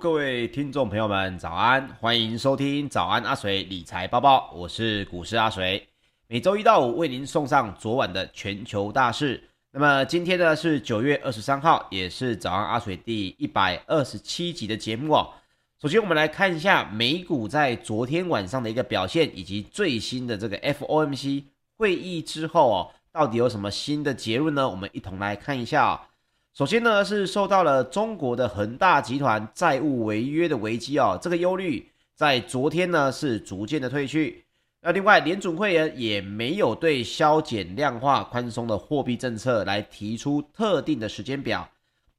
各位听众朋友们，早安！欢迎收听早安阿水理财报报，我是股市阿水。每周一到五为您送上昨晚的全球大事。那么今天呢是九月二十三号，也是早安阿水第一百二十七集的节目哦。首先我们来看一下美股在昨天晚上的一个表现，以及最新的这个 FOMC 会议之后哦，到底有什么新的结论呢？我们一同来看一下。首先呢，是受到了中国的恒大集团债务违约的危机哦，这个忧虑在昨天呢是逐渐的退去。那另外，联准会也也没有对削减量化宽松的货币政策来提出特定的时间表。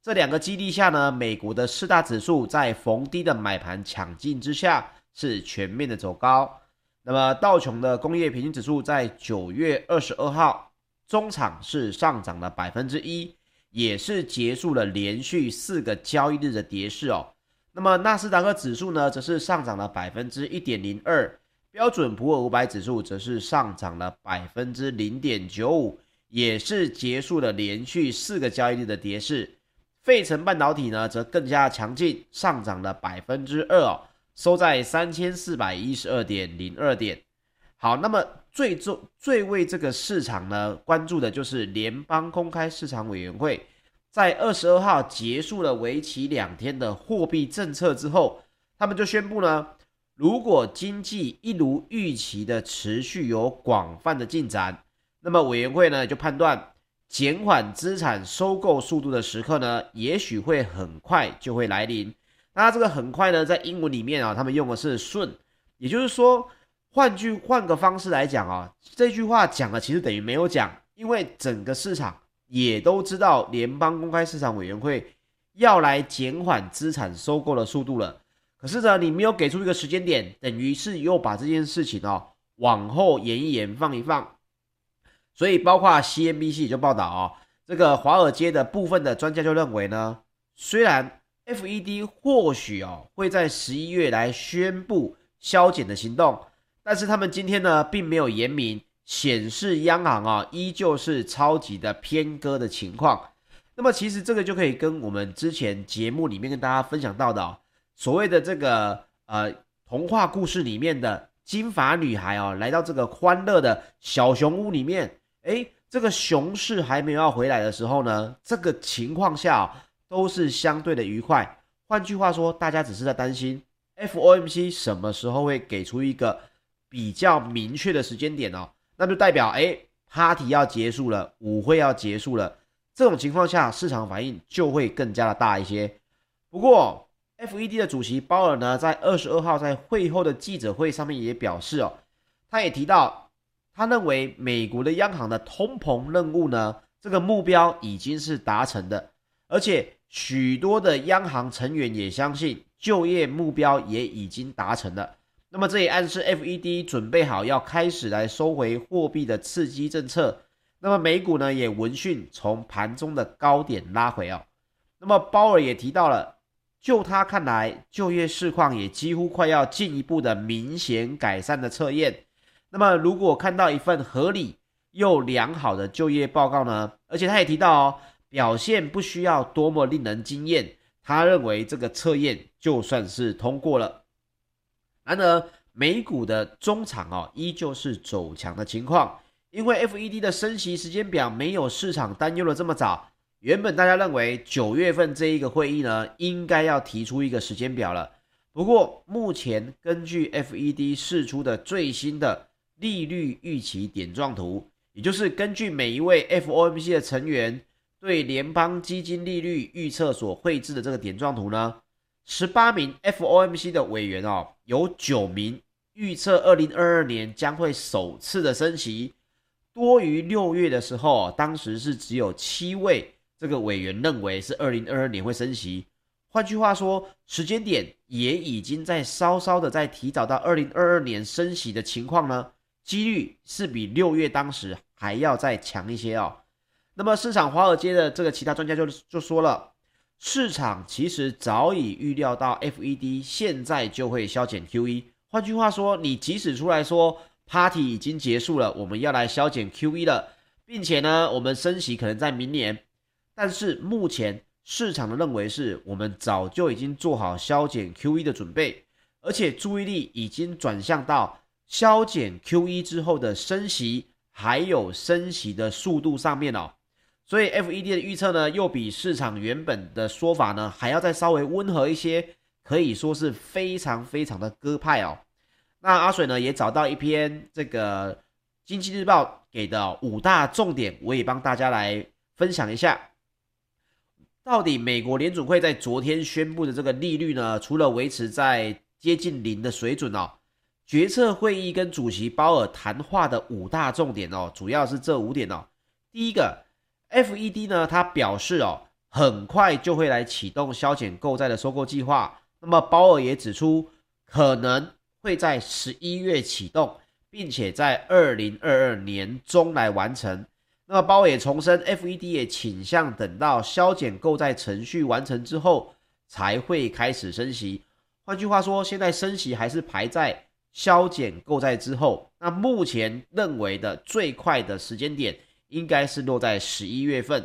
这两个激励下呢，美国的四大指数在逢低的买盘抢进之下是全面的走高。那么道琼的工业平均指数在九月二十二号中场是上涨了百分之一。也是结束了连续四个交易日的跌势哦。那么纳斯达克指数呢，则是上涨了百分之一点零二，标准普尔五百指数则是上涨了百分之零点九五，也是结束了连续四个交易日的跌势。费城半导体呢，则更加强劲，上涨了百分之二哦，收在三千四百一十二点零二点。好，那么。最重最为这个市场呢关注的就是联邦公开市场委员会，在二十二号结束了为期两天的货币政策之后，他们就宣布呢，如果经济一如预期的持续有广泛的进展，那么委员会呢就判断减缓资产收购速度的时刻呢，也许会很快就会来临。那这个很快呢，在英文里面啊，他们用的是 soon，也就是说。换句换个方式来讲啊，这句话讲了其实等于没有讲，因为整个市场也都知道联邦公开市场委员会要来减缓资产收购的速度了。可是呢，你没有给出一个时间点，等于是又把这件事情哦往后延一延，放一放。所以包括 CNBC 就报道哦，这个华尔街的部分的专家就认为呢，虽然 FED 或许哦会在十一月来宣布削减的行动。但是他们今天呢，并没有言明，显示央行啊依旧是超级的偏鸽的情况。那么其实这个就可以跟我们之前节目里面跟大家分享到的、哦、所谓的这个呃童话故事里面的金发女孩哦，来到这个欢乐的小熊屋里面，诶，这个熊市还没有要回来的时候呢，这个情况下、哦、都是相对的愉快。换句话说，大家只是在担心 FOMC 什么时候会给出一个。比较明确的时间点哦，那就代表哎，party 要结束了，舞会要结束了。这种情况下，市场反应就会更加的大一些。不过，FED 的主席鲍尔呢，在二十二号在会后的记者会上面也表示哦，他也提到，他认为美国的央行的通膨任务呢，这个目标已经是达成的，而且许多的央行成员也相信就业目标也已经达成了。那么这也暗示 FED 准备好要开始来收回货币的刺激政策。那么美股呢也闻讯从盘中的高点拉回哦。那么鲍尔也提到了，就他看来，就业市况也几乎快要进一步的明显改善的测验。那么如果看到一份合理又良好的就业报告呢，而且他也提到哦，表现不需要多么令人惊艳，他认为这个测验就算是通过了。然而，美股的中场哦，依旧是走强的情况，因为 FED 的升息时间表没有市场担忧的这么早。原本大家认为九月份这一个会议呢，应该要提出一个时间表了。不过，目前根据 FED 释出的最新的利率预期点状图，也就是根据每一位 FOMC 的成员对联邦基金利率预测所绘制的这个点状图呢。十八名 FOMC 的委员哦，有九名预测二零二二年将会首次的升息，多于六月的时候，当时是只有七位这个委员认为是二零二二年会升息。换句话说，时间点也已经在稍稍的在提早到二零二二年升息的情况呢，几率是比六月当时还要再强一些哦。那么市场华尔街的这个其他专家就就说了。市场其实早已预料到，FED 现在就会削减 QE。换句话说，你即使出来说 Party 已经结束了，我们要来削减 QE 了，并且呢，我们升息可能在明年。但是目前市场的认为是我们早就已经做好削减 QE 的准备，而且注意力已经转向到削减 QE 之后的升息，还有升息的速度上面哦。所以 FED 的预测呢，又比市场原本的说法呢，还要再稍微温和一些，可以说是非常非常的鸽派哦。那阿水呢，也找到一篇这个经济日报给的五大重点，我也帮大家来分享一下。到底美国联准会在昨天宣布的这个利率呢，除了维持在接近零的水准哦，决策会议跟主席鲍尔谈话的五大重点哦，主要是这五点哦。第一个。FED 呢，他表示哦，很快就会来启动削减购债的收购计划。那么鲍尔也指出，可能会在十一月启动，并且在二零二二年中来完成。那么鲍尔也重申，FED 也倾向等到削减购债程序完成之后才会开始升息。换句话说，现在升息还是排在削减购债之后。那目前认为的最快的时间点。应该是落在十一月份。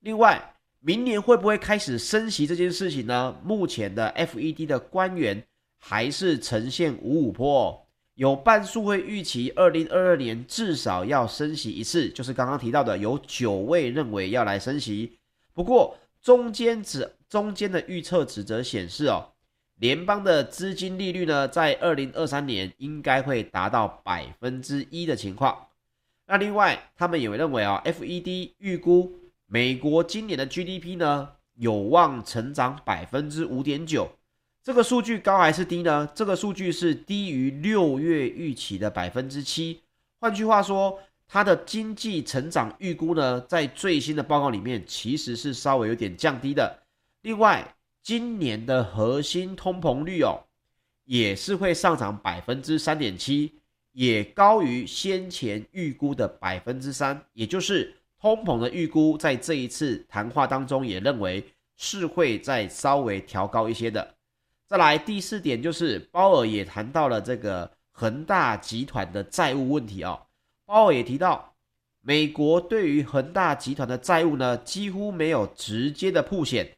另外，明年会不会开始升息这件事情呢？目前的 FED 的官员还是呈现五五坡哦，有半数会预期二零二二年至少要升息一次，就是刚刚提到的有九位认为要来升息。不过中间值中间的预测值则显示哦，联邦的资金利率呢，在二零二三年应该会达到百分之一的情况。那另外，他们也会认为啊，FED 预估美国今年的 GDP 呢，有望成长百分之五点九。这个数据高还是低呢？这个数据是低于六月预期的百分之七。换句话说，它的经济成长预估呢，在最新的报告里面其实是稍微有点降低的。另外，今年的核心通膨率哦，也是会上涨百分之三点七。也高于先前预估的百分之三，也就是通膨的预估，在这一次谈话当中也认为是会再稍微调高一些的。再来第四点就是鲍尔也谈到了这个恒大集团的债务问题哦。鲍尔也提到，美国对于恒大集团的债务呢，几乎没有直接的曝险，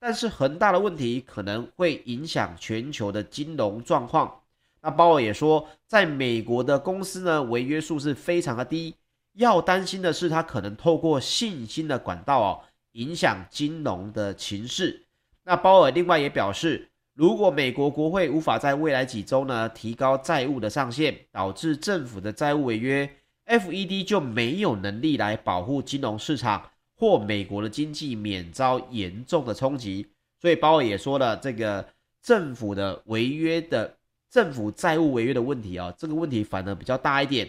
但是恒大的问题可能会影响全球的金融状况。那鲍尔也说，在美国的公司呢，违约数是非常的低。要担心的是，他可能透过信心的管道哦，影响金融的情势。那鲍尔另外也表示，如果美国国会无法在未来几周呢提高债务的上限，导致政府的债务违约，FED 就没有能力来保护金融市场或美国的经济免遭严重的冲击。所以鲍尔也说了，这个政府的违约的。政府债务违约的问题啊，这个问题反而比较大一点。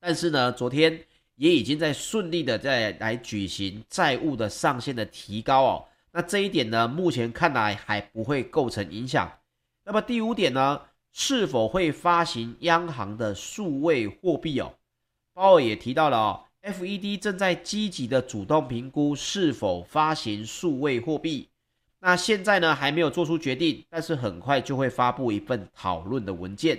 但是呢，昨天也已经在顺利的在来举行债务的上限的提高哦。那这一点呢，目前看来还不会构成影响。那么第五点呢，是否会发行央行的数位货币哦？鲍尔也提到了哦，FED 正在积极的主动评估是否发行数位货币。那现在呢，还没有做出决定，但是很快就会发布一份讨论的文件。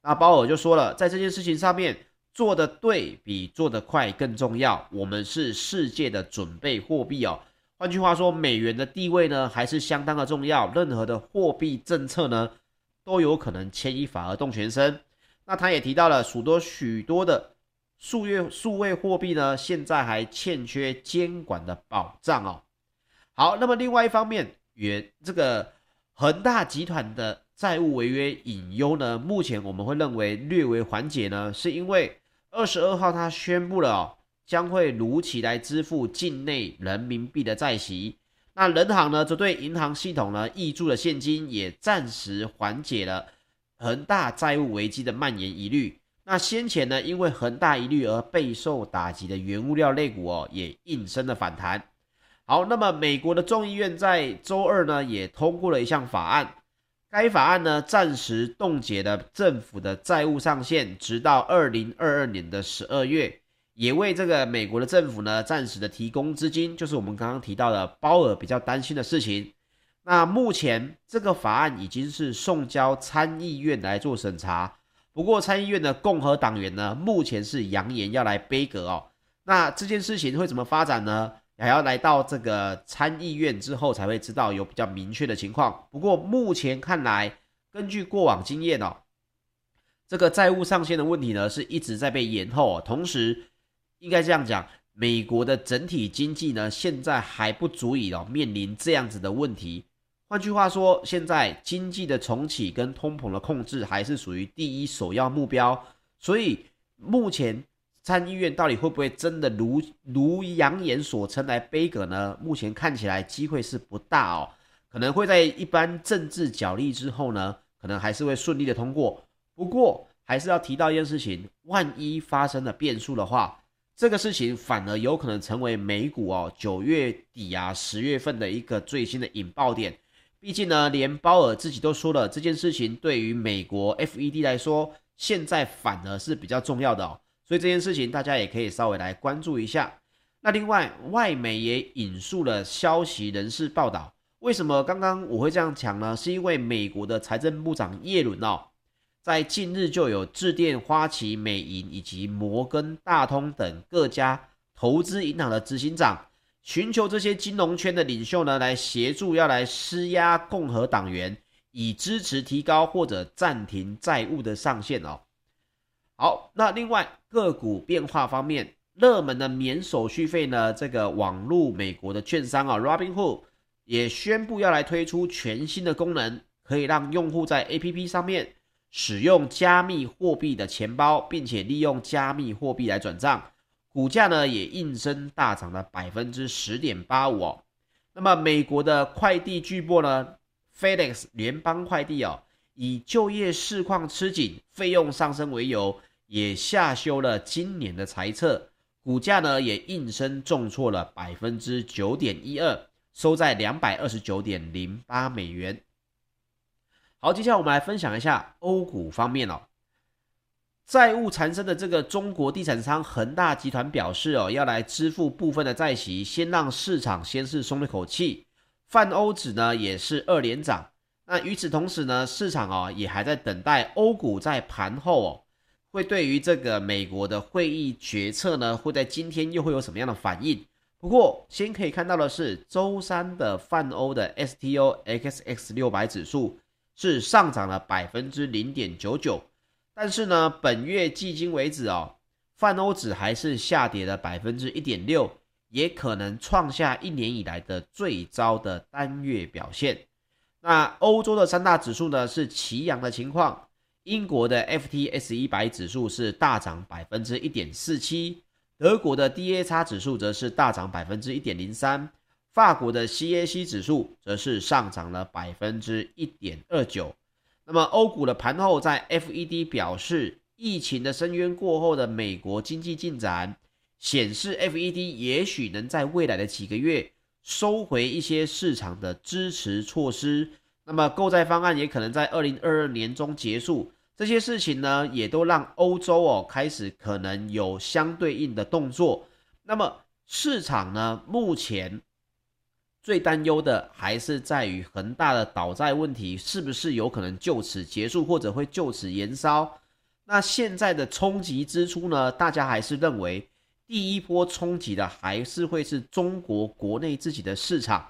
那鲍尔就说了，在这件事情上面做得对比做得快更重要。我们是世界的准备货币哦。换句话说，美元的地位呢还是相当的重要。任何的货币政策呢都有可能牵一发而动全身。那他也提到了许多许多的数月数位货币呢，现在还欠缺监管的保障哦。好，那么另外一方面。原这个恒大集团的债务违约隐忧呢，目前我们会认为略微缓解呢，是因为二十二号他宣布了哦，将会如期来支付境内人民币的债息。那人行呢，则对银行系统呢挹注的现金，也暂时缓解了恒大债务危机的蔓延疑虑。那先前呢，因为恒大疑虑而备受打击的原物料类股哦，也应声的反弹。好，那么美国的众议院在周二呢也通过了一项法案，该法案呢暂时冻结了政府的债务上限，直到二零二二年的十二月，也为这个美国的政府呢暂时的提供资金，就是我们刚刚提到的鲍尔比较担心的事情。那目前这个法案已经是送交参议院来做审查，不过参议院的共和党员呢目前是扬言要来杯葛哦。那这件事情会怎么发展呢？还要来到这个参议院之后才会知道有比较明确的情况。不过目前看来，根据过往经验哦，这个债务上限的问题呢是一直在被延后哦。同时，应该这样讲，美国的整体经济呢现在还不足以哦面临这样子的问题。换句话说，现在经济的重启跟通膨的控制还是属于第一首要目标。所以目前。参议院到底会不会真的如如扬言所称来杯葛呢？目前看起来机会是不大哦，可能会在一般政治角力之后呢，可能还是会顺利的通过。不过还是要提到一件事情，万一发生了变数的话，这个事情反而有可能成为美股哦九月底啊十月份的一个最新的引爆点。毕竟呢，连鲍尔自己都说了，这件事情对于美国 FED 来说，现在反而是比较重要的哦。所以这件事情大家也可以稍微来关注一下。那另外，外媒也引述了消息人士报道，为什么刚刚我会这样讲呢？是因为美国的财政部长耶伦哦，在近日就有致电花旗、美银以及摩根大通等各家投资银行的执行长，寻求这些金融圈的领袖呢，来协助要来施压共和党员，以支持提高或者暂停债务的上限哦。好，那另外个股变化方面，热门的免手续费呢，这个网路美国的券商啊，Robinhood 也宣布要来推出全新的功能，可以让用户在 APP 上面使用加密货币的钱包，并且利用加密货币来转账，股价呢也应声大涨了百分之十点八五哦。那么美国的快递巨擘呢，FedEx 联邦快递哦，以就业市况吃紧、费用上升为由。也下修了今年的财测，股价呢也应声重挫了百分之九点一二，收在两百二十九点零八美元。好，接下来我们来分享一下欧股方面哦，债务缠身的这个中国地产商恒大集团表示哦，要来支付部分的债息，先让市场先是松了口气。泛欧指呢也是二连涨，那与此同时呢，市场哦也还在等待欧股在盘后哦。会对于这个美国的会议决策呢，会在今天又会有什么样的反应？不过，先可以看到的是，周三的泛欧的 STOXX 六百指数是上涨了百分之零点九九，但是呢，本月迄今为止哦，泛欧指还是下跌了百分之一点六，也可能创下一年以来的最糟的单月表现。那欧洲的三大指数呢，是齐扬的情况。英国的 FTS 一百指数是大涨百分之一点四七，德国的 DAX 指数则是大涨百分之一点零三，法国的 CAC 指数则是上涨了百分之一点二九。那么欧股的盘后，在 FED 表示疫情的深渊过后的美国经济进展，显示 FED 也许能在未来的几个月收回一些市场的支持措施。那么购债方案也可能在二零二二年中结束，这些事情呢，也都让欧洲哦开始可能有相对应的动作。那么市场呢，目前最担忧的还是在于恒大的倒债问题是不是有可能就此结束，或者会就此延烧？那现在的冲击之初呢，大家还是认为第一波冲击的还是会是中国国内自己的市场。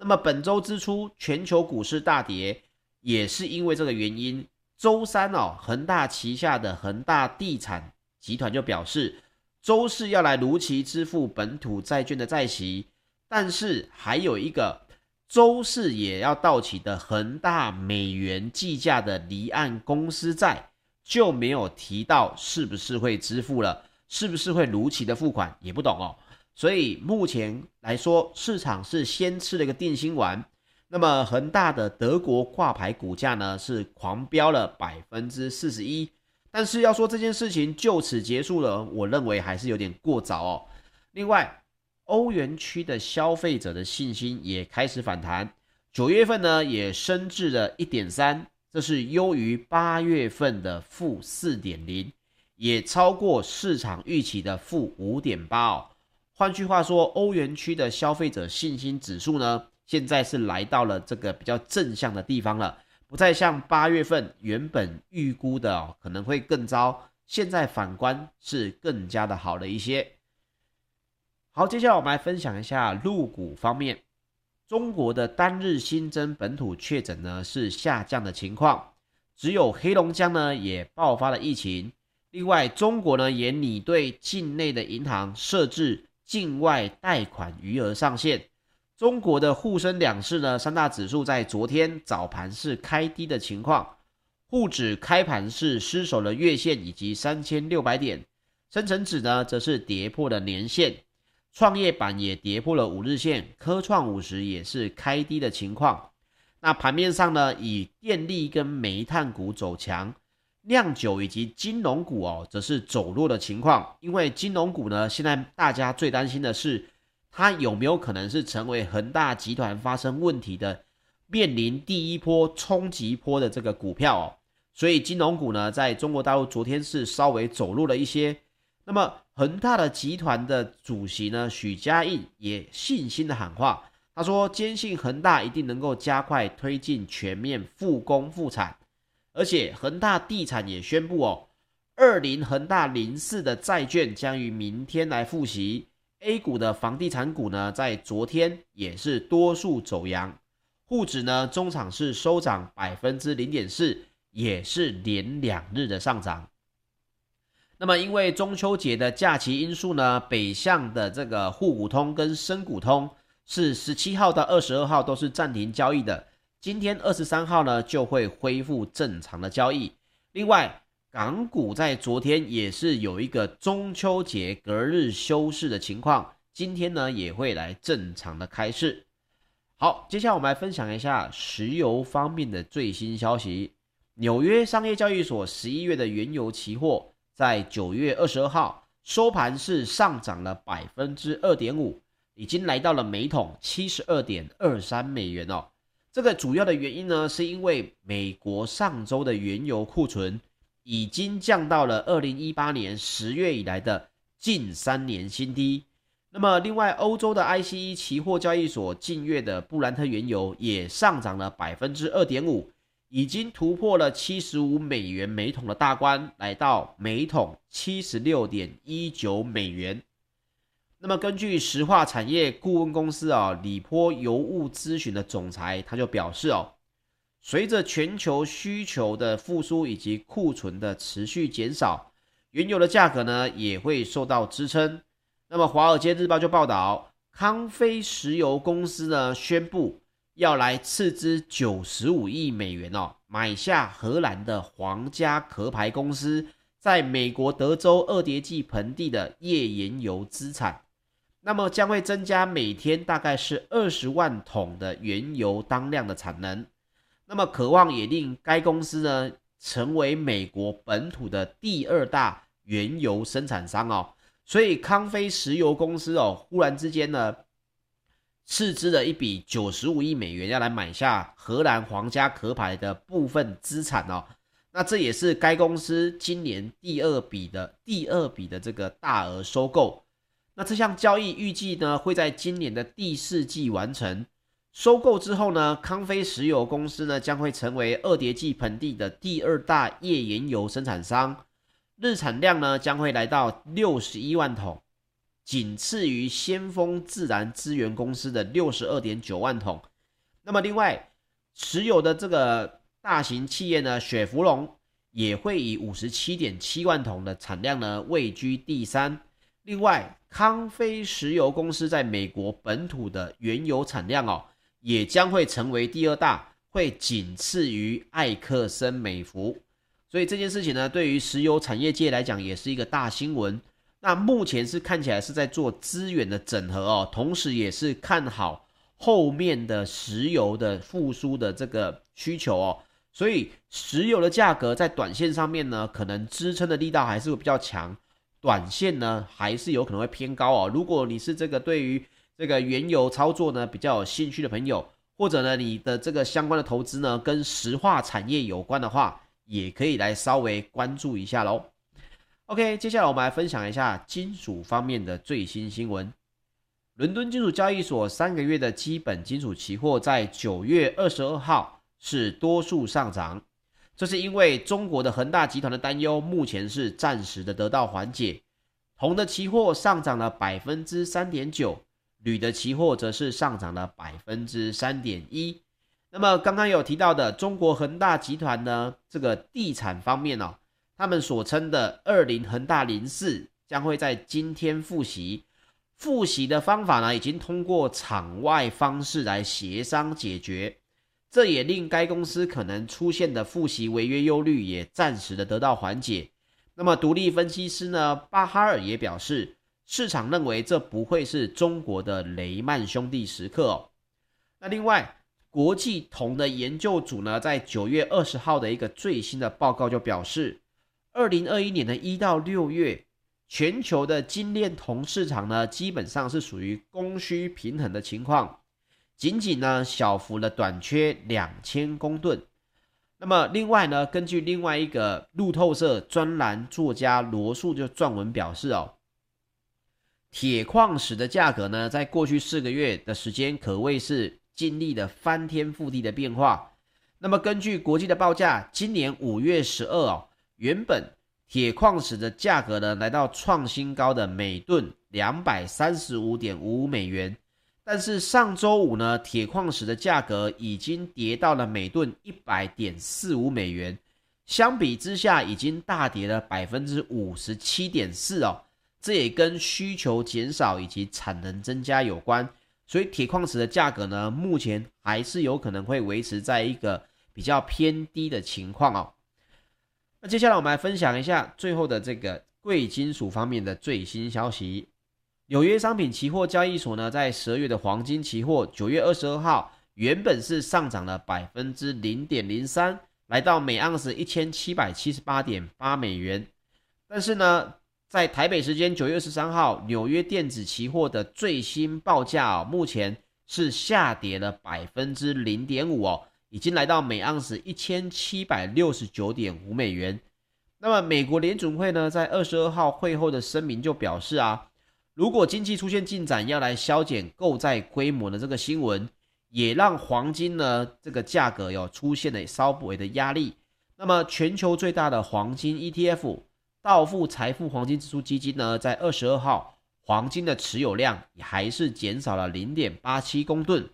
那么本周之初，全球股市大跌，也是因为这个原因。周三哦，恒大旗下的恒大地产集团就表示，周四要来如期支付本土债券的债息，但是还有一个周四也要到期的恒大美元计价的离岸公司债就没有提到是不是会支付了，是不是会如期的付款，也不懂哦。所以目前来说，市场是先吃了一个定心丸。那么恒大的德国挂牌股价呢，是狂飙了百分之四十一。但是要说这件事情就此结束了，我认为还是有点过早哦。另外，欧元区的消费者的信心也开始反弹，九月份呢也升至了一点三，这是优于八月份的负四点零，也超过市场预期的负五点八哦。换句话说，欧元区的消费者信心指数呢，现在是来到了这个比较正向的地方了，不再像八月份原本预估的哦，可能会更糟。现在反观是更加的好了一些。好，接下来我们来分享一下入股方面，中国的单日新增本土确诊呢是下降的情况，只有黑龙江呢也爆发了疫情。另外，中国呢也拟对境内的银行设置境外贷款余额上限。中国的沪深两市呢三大指数在昨天早盘是开低的情况，沪指开盘是失守了月线以及三千六百点，深成指呢则是跌破了年线，创业板也跌破了五日线，科创五十也是开低的情况。那盘面上呢，以电力跟煤炭股走强。酿酒以及金融股哦，则是走弱的情况。因为金融股呢，现在大家最担心的是，它有没有可能是成为恒大集团发生问题的，面临第一波冲击波的这个股票哦。所以金融股呢，在中国大陆昨天是稍微走弱了一些。那么恒大的集团的主席呢，许家印也信心的喊话，他说：“坚信恒大一定能够加快推进全面复工复产。”而且恒大地产也宣布哦，二零恒大零四的债券将于明天来复息。A 股的房地产股呢，在昨天也是多数走阳，沪指呢中场是收涨百分之零点四，也是连两日的上涨。那么因为中秋节的假期因素呢，北向的这个沪股通跟深股通是十七号到二十二号都是暂停交易的。今天二十三号呢，就会恢复正常的交易。另外，港股在昨天也是有一个中秋节隔日休市的情况，今天呢也会来正常的开市。好，接下来我们来分享一下石油方面的最新消息。纽约商业交易所十一月的原油期货在九月二十二号收盘是上涨了百分之二点五，已经来到了每桶七十二点二三美元哦。这个主要的原因呢，是因为美国上周的原油库存已经降到了二零一八年十月以来的近三年新低。那么，另外欧洲的 ICE 期货交易所近月的布兰特原油也上涨了百分之二点五，已经突破了七十五美元每桶的大关，来到每桶七十六点一九美元。那么，根据石化产业顾问公司啊，理波油务咨询的总裁他就表示哦，随着全球需求的复苏以及库存的持续减少，原油的价格呢也会受到支撑。那么，《华尔街日报》就报道，康菲石油公司呢宣布要来斥资九十五亿美元哦，买下荷兰的皇家壳牌公司在美国德州二叠纪盆地的页岩油资产。那么将会增加每天大概是二十万桶的原油当量的产能，那么渴望也令该公司呢成为美国本土的第二大原油生产商哦，所以康菲石油公司哦忽然之间呢斥资了一笔九十五亿美元要来买下荷兰皇家壳牌的部分资产哦，那这也是该公司今年第二笔的第二笔的这个大额收购。那这项交易预计呢会在今年的第四季完成。收购之后呢，康菲石油公司呢将会成为二叠纪盆地的第二大页岩油生产商，日产量呢将会来到六十一万桶，仅次于先锋自然资源公司的六十二点九万桶。那么另外，持有的这个大型企业呢，雪佛龙也会以五十七点七万桶的产量呢位居第三。另外，康菲石油公司在美国本土的原油产量哦，也将会成为第二大，会仅次于艾克森美孚。所以这件事情呢，对于石油产业界来讲，也是一个大新闻。那目前是看起来是在做资源的整合哦，同时也是看好后面的石油的复苏的这个需求哦。所以石油的价格在短线上面呢，可能支撑的力道还是会比较强。短线呢，还是有可能会偏高哦。如果你是这个对于这个原油操作呢比较有兴趣的朋友，或者呢你的这个相关的投资呢跟石化产业有关的话，也可以来稍微关注一下喽。OK，接下来我们来分享一下金属方面的最新新闻。伦敦金属交易所三个月的基本金属期货在九月二十二号是多数上涨。这是因为中国的恒大集团的担忧目前是暂时的得到缓解，铜的期货上涨了百分之三点九，铝的期货则是上涨了百分之三点一。那么刚刚有提到的中国恒大集团呢，这个地产方面哦，他们所称的二零恒大零四将会在今天复习，复习的方法呢，已经通过场外方式来协商解决，这也令该公司可能出现的复习违约忧虑也暂时的得到缓解。那么独立分析师呢，巴哈尔也表示，市场认为这不会是中国的雷曼兄弟时刻哦。那另外。国际铜的研究组呢，在九月二十号的一个最新的报告就表示，二零二一年的一到六月，全球的精炼铜市场呢，基本上是属于供需平衡的情况，仅仅呢小幅的短缺两千公吨。那么另外呢，根据另外一个路透社专栏作家罗素就撰文表示哦，铁矿石的价格呢，在过去四个月的时间可谓是。经历了翻天覆地的变化。那么，根据国际的报价，今年五月十二哦，原本铁矿石的价格呢来到创新高的每吨两百三十五点五五美元，但是上周五呢，铁矿石的价格已经跌到了每吨一百点四五美元，相比之下已经大跌了百分之五十七点四哦。这也跟需求减少以及产能增加有关。所以铁矿石的价格呢，目前还是有可能会维持在一个比较偏低的情况哦。那接下来我们来分享一下最后的这个贵金属方面的最新消息。纽约商品期货交易所呢，在十二月的黄金期货九月二十二号，原本是上涨了百分之零点零三，来到每盎司一千七百七十八点八美元，但是呢。在台北时间九月二十三号，纽约电子期货的最新报价哦，目前是下跌了百分之零点五哦，已经来到每盎司一千七百六十九点五美元。那么美国联准会呢，在二十二号会后的声明就表示啊，如果经济出现进展，要来削减购债规模的这个新闻，也让黄金呢这个价格有出现了稍微的压力。那么全球最大的黄金 ETF。道富财富黄金指数基金呢，在二十二号，黄金的持有量也还是减少了零点八七公吨，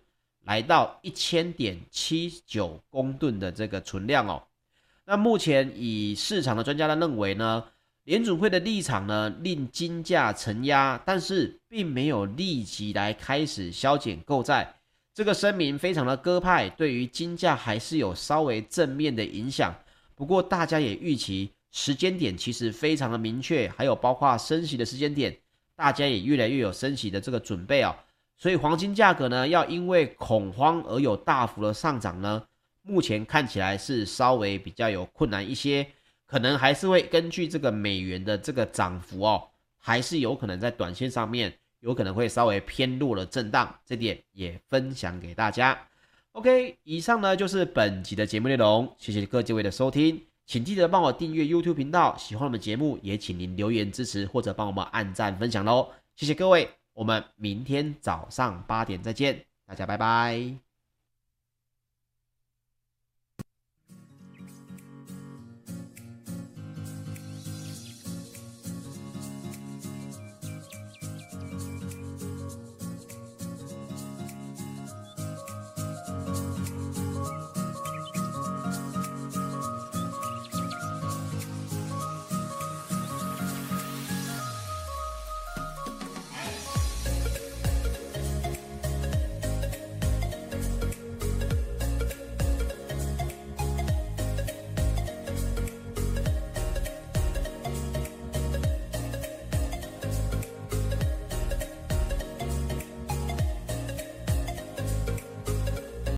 来到一千点七九公吨的这个存量哦。那目前以市场的专家呢认为呢，联准会的立场呢令金价承压，但是并没有立即来开始削减购债。这个声明非常的鸽派，对于金价还是有稍微正面的影响。不过大家也预期。时间点其实非常的明确，还有包括升息的时间点，大家也越来越有升息的这个准备哦。所以黄金价格呢，要因为恐慌而有大幅的上涨呢，目前看起来是稍微比较有困难一些，可能还是会根据这个美元的这个涨幅哦，还是有可能在短线上面有可能会稍微偏弱的震荡，这点也分享给大家。OK，以上呢就是本集的节目内容，谢谢各位的收听。请记得帮我订阅 YouTube 频道，喜欢我们节目也请您留言支持或者帮我们按赞分享喽，谢谢各位，我们明天早上八点再见，大家拜拜。